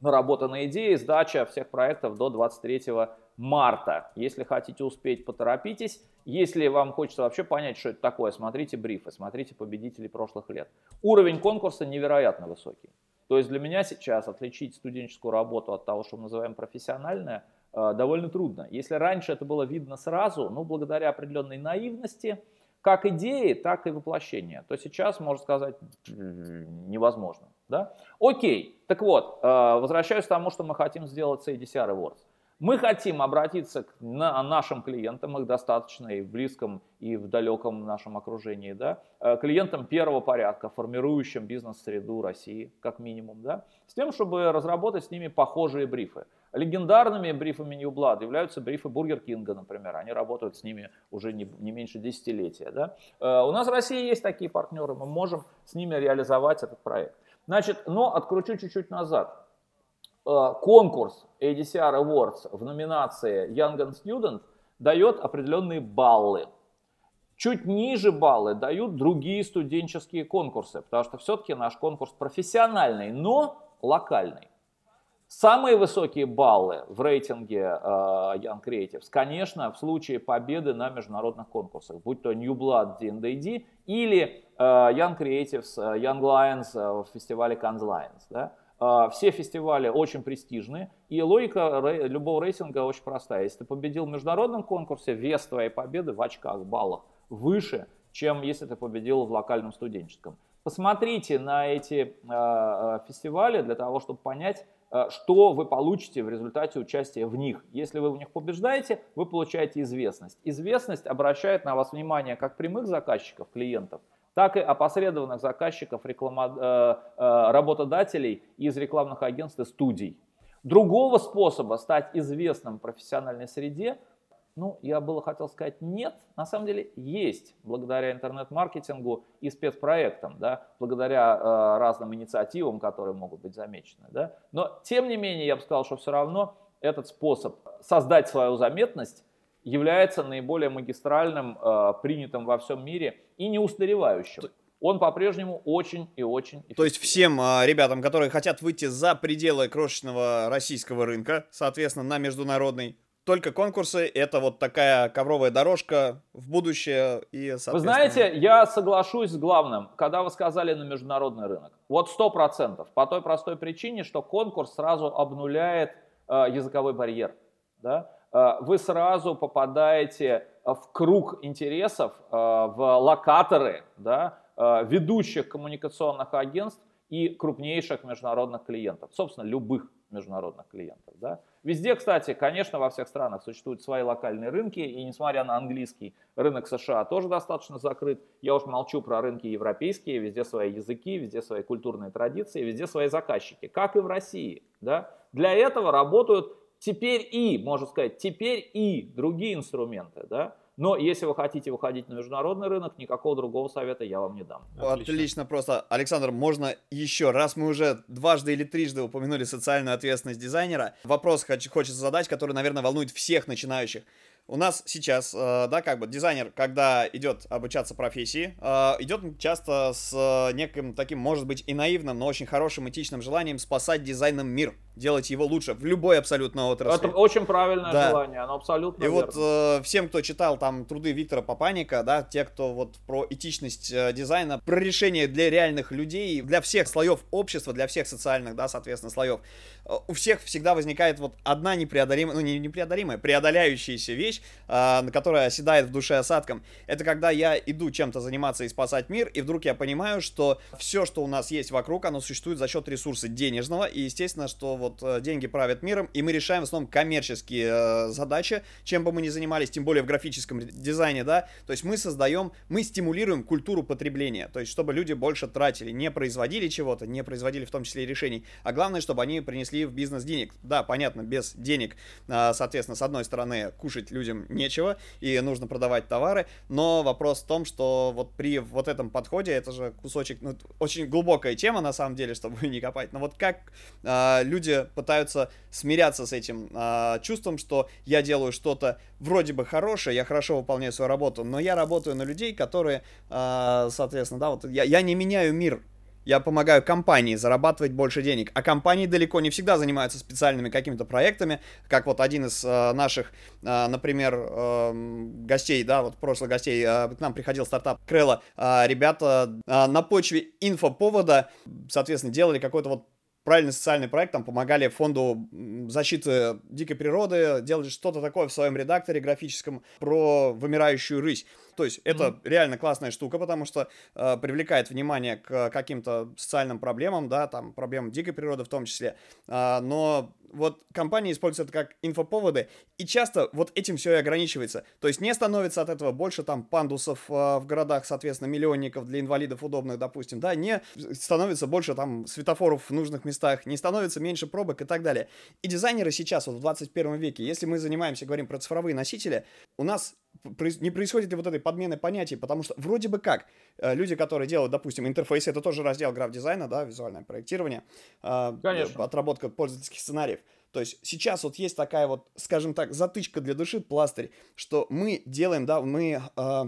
A: наработанные идеи, сдача всех проектов до 23 марта. Если хотите успеть, поторопитесь. Если вам хочется вообще понять, что это такое, смотрите брифы, смотрите победителей прошлых лет. Уровень конкурса невероятно высокий. То есть для меня сейчас отличить студенческую работу от того, что мы называем профессиональное, э, довольно трудно. Если раньше это было видно сразу, ну, благодаря определенной наивности, как идеи, так и воплощения, то сейчас, можно сказать, невозможно. Да? Окей, так вот, э, возвращаюсь к тому, что мы хотим сделать с ADCR Awards. Мы хотим обратиться к на нашим клиентам, их достаточно и в близком, и в далеком нашем окружении, да, э, клиентам первого порядка, формирующим бизнес-среду России, как минимум, да, с тем, чтобы разработать с ними похожие брифы. Легендарными брифами New Blood являются брифы Бургер Кинга, например. Они работают с ними уже не, не меньше десятилетия. Да? Э, у нас в России есть такие партнеры, мы можем с ними реализовать этот проект. Значит, но откручу чуть-чуть назад. Э, конкурс ADCR Awards в номинации Young and Student дает определенные баллы. Чуть ниже баллы дают другие студенческие конкурсы, потому что все-таки наш конкурс профессиональный, но локальный. Самые высокие баллы в рейтинге uh, Young Creatives, конечно, в случае победы на международных конкурсах, будь то New Blood DNDD или uh, Young Creatives, uh, Young Lions в фестивале Cannes Lions. Да? А, все фестивали очень престижные, и логика любого рейтинга очень простая. Если ты победил в международном конкурсе, вес твоей победы в очках, баллах выше, чем если ты победил в локальном студенческом. Посмотрите на эти э, фестивали для того, чтобы понять, э, что вы получите в результате участия в них. Если вы в них побеждаете, вы получаете известность. Известность обращает на вас внимание как прямых заказчиков, клиентов, так и опосредованных заказчиков, реклама, э, э, работодателей из рекламных агентств и студий. Другого способа стать известным в профессиональной среде, ну, я было хотел сказать нет, на самом деле есть, благодаря интернет-маркетингу и спецпроектам, да, благодаря э, разным инициативам, которые могут быть замечены. Да. Но, тем не менее, я бы сказал, что все равно этот способ создать свою заметность является наиболее магистральным, э, принятым во всем мире и не устаревающим. Он по-прежнему очень и очень эффективен.
C: То есть всем э, ребятам, которые хотят выйти за пределы крошечного российского рынка, соответственно, на международный, только конкурсы — это вот такая ковровая дорожка в будущее и, соответственно...
A: Вы знаете, я соглашусь с главным, когда вы сказали на международный рынок. Вот сто процентов. По той простой причине, что конкурс сразу обнуляет э, языковой барьер. Да? Э, вы сразу попадаете в круг интересов, э, в локаторы да, э, ведущих коммуникационных агентств и крупнейших международных клиентов, собственно, любых международных клиентов. Да? Везде, кстати, конечно, во всех странах существуют свои локальные рынки, и несмотря на английский, рынок США тоже достаточно закрыт. Я уж молчу про рынки европейские, везде свои языки, везде свои культурные традиции, везде свои заказчики, как и в России. Да? Для этого работают теперь и, можно сказать, теперь и другие инструменты. Да? Но если вы хотите выходить на международный рынок, никакого другого совета я вам не дам.
C: Отлично, Отлично просто. Александр, можно еще, раз мы уже дважды или трижды упомянули социальную ответственность дизайнера, вопрос хочется задать, который, наверное, волнует всех начинающих. У нас сейчас, э, да, как бы дизайнер, когда идет обучаться профессии, э, идет часто с неким таким, может быть, и наивным, но очень хорошим этичным желанием спасать дизайном мир делать его лучше в любой абсолютно отрасли.
A: Это очень правильное да. желание, оно абсолютно
C: И
A: верно.
C: вот э, всем, кто читал там труды Виктора Папаника, да, те, кто вот про этичность э, дизайна, про решение для реальных людей, для всех слоев общества, для всех социальных, да, соответственно, слоев, э, у всех всегда возникает вот одна непреодолимая, ну не непреодолимая, преодоляющаяся вещь, э, которая оседает в душе осадком. Это когда я иду чем-то заниматься и спасать мир, и вдруг я понимаю, что все, что у нас есть вокруг, оно существует за счет ресурса денежного, и естественно, что вот э, деньги правят миром, и мы решаем в основном коммерческие э, задачи, чем бы мы ни занимались, тем более в графическом дизайне, да, то есть мы создаем, мы стимулируем культуру потребления, то есть чтобы люди больше тратили, не производили чего-то, не производили в том числе и решений, а главное, чтобы они принесли в бизнес денег. Да, понятно, без денег, э, соответственно, с одной стороны, кушать людям нечего, и нужно продавать товары, но вопрос в том, что вот при вот этом подходе, это же кусочек, ну, очень глубокая тема, на самом деле, чтобы не копать, но вот как э, люди пытаются смиряться с этим э, чувством, что я делаю что-то вроде бы хорошее, я хорошо выполняю свою работу, но я работаю на людей, которые, э, соответственно, да, вот я, я не меняю мир я помогаю компании зарабатывать больше денег. А компании далеко не всегда занимаются специальными какими-то проектами, как вот один из э, наших, э, например, э, гостей, да, вот прошлых гостей, э, к нам приходил стартап Крелла, э, ребята э, на почве инфоповода, соответственно, делали какой-то вот правильный социальный проект, там помогали фонду защиты дикой природы, делали что-то такое в своем редакторе графическом про вымирающую рысь. То есть это mm-hmm. реально классная штука, потому что э, привлекает внимание к каким-то социальным проблемам, да, там проблемам дикой природы в том числе. Э, но вот компании используют это как инфоповоды, и часто вот этим все и ограничивается. То есть не становится от этого больше там пандусов э, в городах, соответственно, миллионников для инвалидов удобных, допустим, да, не становится больше там светофоров в нужных местах, не становится меньше пробок и так далее. И дизайнеры сейчас, вот в 21 веке, если мы занимаемся, говорим про цифровые носители, у нас не происходит ли вот этой подмены понятий, потому что вроде бы как э, люди, которые делают, допустим, интерфейсы, это тоже раздел граф-дизайна, да, визуальное проектирование,
A: э, Конечно.
C: отработка пользовательских сценариев. То есть сейчас вот есть такая вот, скажем так, затычка для души, пластырь, что мы делаем, да, мы э,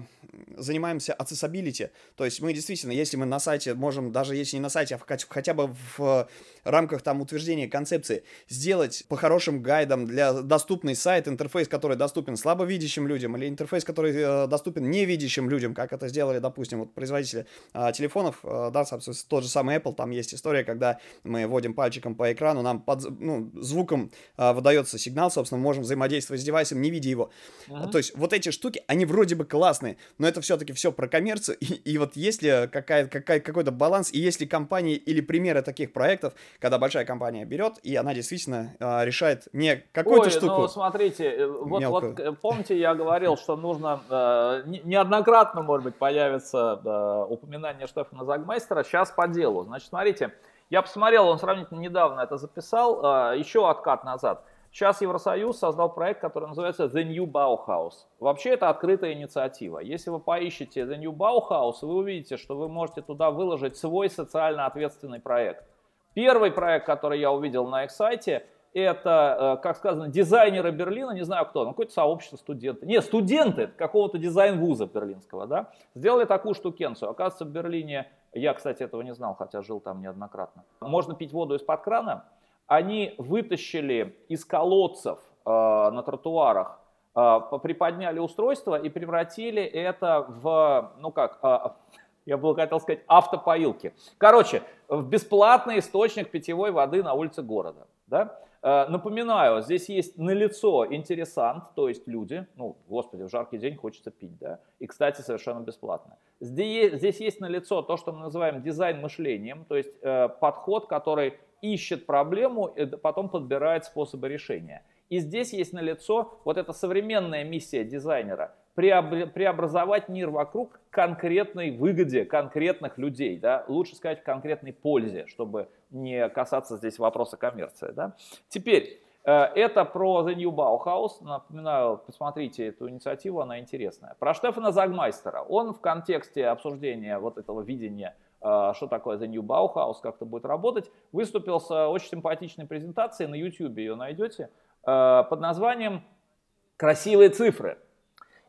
C: занимаемся accessibility. То есть мы действительно, если мы на сайте можем, даже если не на сайте, а хотя бы в рамках там утверждения концепции, сделать по хорошим гайдам для доступный сайт, интерфейс, который доступен слабовидящим людям, или интерфейс, который э, доступен невидящим людям, как это сделали, допустим, вот производители э, телефонов, э, да, собственно, тот же самый Apple, там есть история, когда мы вводим пальчиком по экрану, нам под, ну, звуком э, выдается сигнал, собственно, мы можем взаимодействовать с девайсом, не видя его. Uh-huh. То есть вот эти штуки, они вроде бы классные, но это все-таки все про коммерцию, и, и вот есть ли какая, какая, какой-то баланс, и есть ли компании или примеры таких проектов, когда большая компания берет, и она действительно э, решает не какую-то
A: Ой,
C: штуку.
A: ну смотрите, э, вот, вот помните, я говорил, что нужно, э, неоднократно, может быть, появится э, упоминание Штефана Загмейстера, сейчас по делу. Значит, смотрите, я посмотрел, он сравнительно недавно это записал, э, еще откат назад. Сейчас Евросоюз создал проект, который называется The New Bauhaus. Вообще это открытая инициатива. Если вы поищете The New Bauhaus, вы увидите, что вы можете туда выложить свой социально ответственный проект. Первый проект, который я увидел на их сайте, это, э, как сказано, дизайнеры Берлина, не знаю кто, ну какое-то сообщество студенты. Не, студенты какого-то дизайн-вуза берлинского, да, сделали такую штукенцию. Оказывается, в Берлине, я, кстати, этого не знал, хотя жил там неоднократно, можно пить воду из-под крана. Они вытащили из колодцев э, на тротуарах, э, приподняли устройство и превратили это в, ну как, э, я бы хотел сказать, автопоилки. Короче, в бесплатный источник питьевой воды на улице города. Да? Э, напоминаю, здесь есть налицо интересант, то есть люди, ну, господи, в жаркий день хочется пить, да, и, кстати, совершенно бесплатно. Здесь, здесь есть налицо то, что мы называем дизайн мышлением, то есть э, подход, который ищет проблему и потом подбирает способы решения. И здесь есть налицо вот эта современная миссия дизайнера преобразовать мир вокруг конкретной выгоде конкретных людей, да, лучше сказать конкретной пользе, чтобы не касаться здесь вопроса коммерции. Да. Теперь, э, это про The New Bauhaus. Напоминаю, посмотрите эту инициативу, она интересная. Про Штефана Загмайстера. Он в контексте обсуждения вот этого видения, э, что такое The New Bauhaus, как это будет работать, выступил с очень симпатичной презентацией, на YouTube ее найдете, э, под названием «Красивые цифры».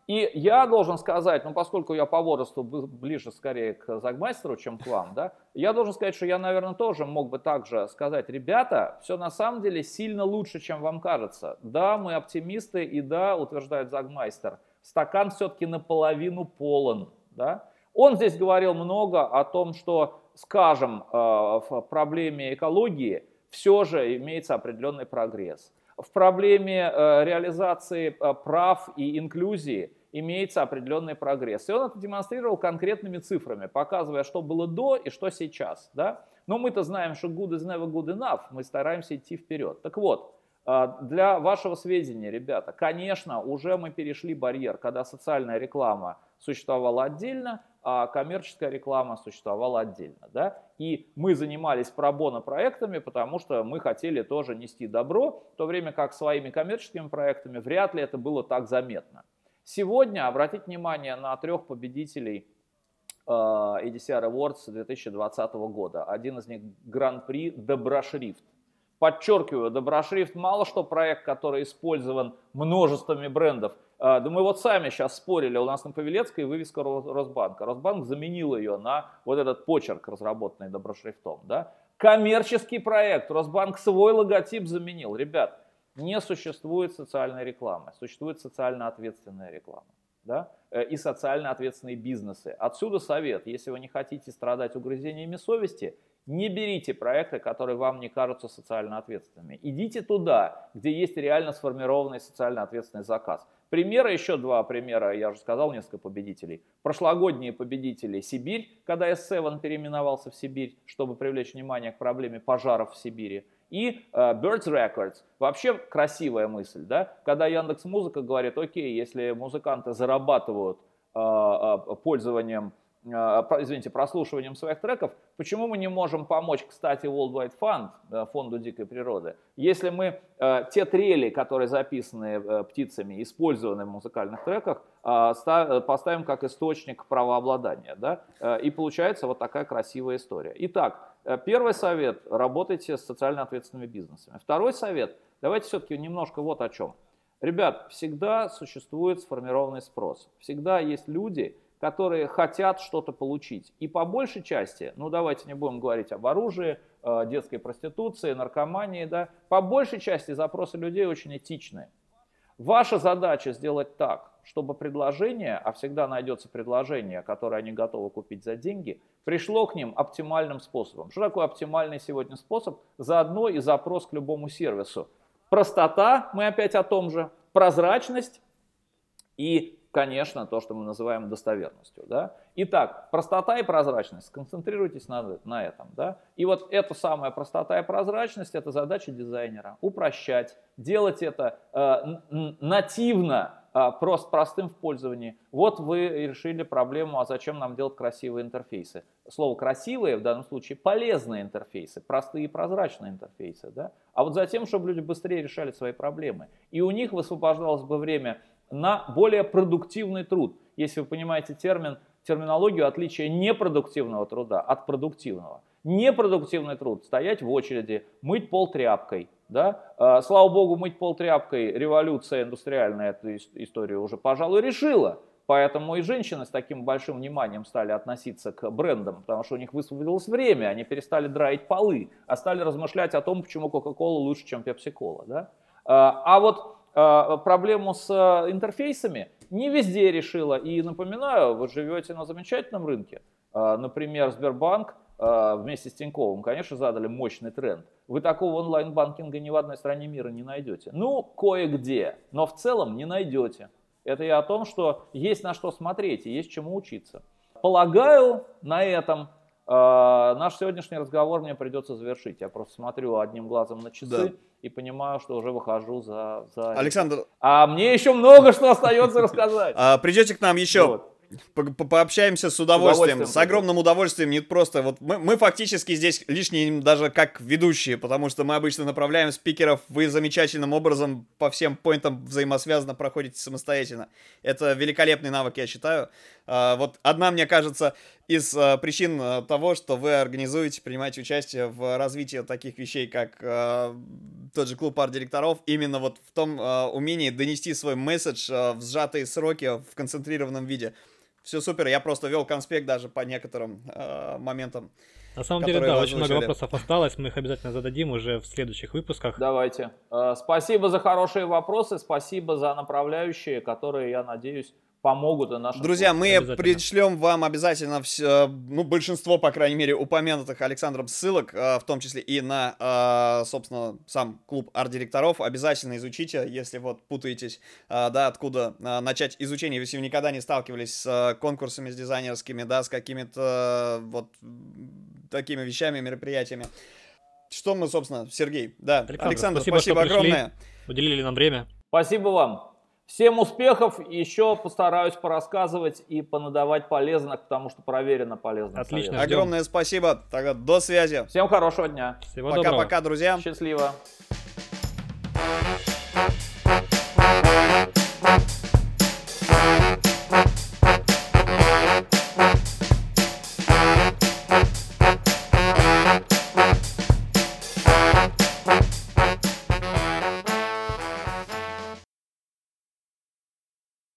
A: И я должен сказать, ну поскольку я по возрасту ближе скорее к Загмайстеру, чем к вам, да, я должен сказать, что я, наверное, тоже мог бы также сказать, ребята, все на самом деле сильно лучше, чем вам кажется. Да, мы оптимисты, и да, утверждает Загмайстер, стакан все-таки наполовину полон, да. Он здесь говорил много о том, что, скажем, э, в проблеме экологии все же имеется определенный прогресс. В проблеме э, реализации э, прав и инклюзии имеется определенный прогресс. И он это демонстрировал конкретными цифрами, показывая, что было до и что сейчас. Да? Но мы-то знаем, что good is never good enough, мы стараемся идти вперед. Так вот, а, для вашего сведения, ребята, конечно, уже мы перешли барьер, когда социальная реклама существовала отдельно, а коммерческая реклама существовала отдельно. Да? И мы занимались пробона проектами, потому что мы хотели тоже нести добро, в то время как своими коммерческими проектами вряд ли это было так заметно. Сегодня обратите внимание на трех победителей э, EDCR Awards 2020 года. Один из них Гран-при Доброшрифт. Подчеркиваю, Доброшрифт мало что проект, который использован множествами брендов. Э, да мы вот сами сейчас спорили, у нас на Павелецкой вывеска Росбанка. Росбанк заменил ее на вот этот почерк, разработанный Доброшрифтом. Да? Коммерческий проект, Росбанк свой логотип заменил. Ребят, не существует социальной рекламы, существует социально ответственная реклама. Да? Э, и социально ответственные бизнесы. Отсюда совет, если вы не хотите страдать угрызениями совести, не берите проекты, которые вам не кажутся социально ответственными. Идите туда, где есть реально сформированный социально ответственный заказ. Примеры, еще два примера, я уже сказал несколько победителей. Прошлогодние победители Сибирь, когда S7 переименовался в Сибирь, чтобы привлечь внимание к проблеме пожаров в Сибири и э, Birds Records. Вообще красивая мысль, да? Когда Яндекс Музыка говорит, окей, если музыканты зарабатывают э, э, пользованием Э, извините, прослушиванием своих треков, почему мы не можем помочь, кстати, World Wide Fund, фонду дикой природы, если мы те трели, которые записаны птицами, использованы в музыкальных треках, поставим как источник правообладания, да, и получается вот такая красивая история. Итак, первый совет, работайте с социально ответственными бизнесами. Второй совет, давайте все-таки немножко вот о чем. Ребят, всегда существует сформированный спрос, всегда есть люди, которые хотят что-то получить. И по большей части, ну давайте не будем говорить об оружии, э, детской проституции, наркомании, да, по большей части запросы людей очень этичные. Ваша задача сделать так, чтобы предложение, а всегда найдется предложение, которое они готовы купить за деньги, пришло к ним оптимальным способом. Что такое оптимальный сегодня способ? Заодно и запрос к любому сервису. Простота, мы опять о том же, прозрачность и конечно, то, что мы называем достоверностью. Да? Итак, простота и прозрачность. Сконцентрируйтесь на, на этом. Да? И вот эта самая простота и прозрачность – это задача дизайнера. Упрощать, делать это э, нативно, просто простым в пользовании. Вот вы решили проблему, а зачем нам делать красивые интерфейсы. Слово «красивые» в данном случае полезные интерфейсы, простые и прозрачные интерфейсы. Да? А вот затем, чтобы люди быстрее решали свои проблемы. И у них высвобождалось бы время на более продуктивный труд. Если вы понимаете термин, терминологию отличия непродуктивного труда от продуктивного. Непродуктивный труд – стоять в очереди, мыть пол тряпкой. Да? А, слава богу, мыть пол тряпкой революция индустриальная эту историю уже, пожалуй, решила. Поэтому и женщины с таким большим вниманием стали относиться к брендам, потому что у них высвободилось время, они перестали драить полы, а стали размышлять о том, почему Coca-Cola лучше, чем Pepsi-Cola. Да? А, а вот Э, проблему с интерфейсами не везде решила. И напоминаю, вы живете на замечательном рынке. Например, Сбербанк вместе с Тиньковым, конечно, задали мощный тренд. Вы такого онлайн-банкинга ни в одной стране мира не найдете. Ну, кое-где, но в целом не найдете. Это и о том, что есть на что смотреть и есть чему учиться. Полагаю, на этом Э, наш сегодняшний разговор мне придется завершить. Я просто смотрю одним глазом на часы
C: Да.
A: и понимаю, что уже выхожу за... за...
C: Александр,
A: А мне еще много что остается рассказать.
C: а, придете к нам еще. По- по- пообщаемся с удовольствием,
A: удовольствием
C: с огромным удовольствием, не просто, вот мы, мы фактически здесь лишние даже как ведущие, потому что мы обычно направляем спикеров, вы замечательным образом по всем поинтам взаимосвязанно проходите самостоятельно. Это великолепный навык, я считаю. А, Вот одна, мне кажется, из а, причин а, того, что вы организуете, принимаете участие в развитии таких вещей, как а, тот же клуб арт-директоров, именно вот в том а, умении донести свой месседж а, в сжатые сроки, в концентрированном виде. Все супер, я просто вел конспект даже по некоторым а, моментам.
D: На самом деле, да, очень много вопросов осталось, мы их обязательно зададим уже в следующих выпусках.
A: Давайте. Э, Спасибо за хорошие вопросы, спасибо за направляющие, которые, я надеюсь, помогут и нашим
C: Друзья, мы пришлем вам обязательно все, ну, большинство, по крайней мере, упомянутых Александром ссылок, а, в том числе и на, а, собственно, сам клуб арт-директоров. Обязательно изучите, если вот путаетесь, а, да, откуда начать изучение, если вы никогда не сталкивались с конкурсами, с дизайнерскими, да, с какими-то вот такими вещами, мероприятиями. Что мы, собственно, Сергей, да,
D: Александр,
C: Александр,
D: спасибо,
C: спасибо,
D: что пришли.
C: огромное.
D: Уделили нам время.
A: Спасибо вам. Всем успехов. Еще постараюсь порассказывать и понадавать полезных, потому что проверено полезно.
D: Отлично.
A: совет.
D: Ждем.
C: Огромное спасибо. Тогда до связи.
A: Всем хорошего дня.
D: Всего.
C: Пока-пока, друзья.
A: Счастливо.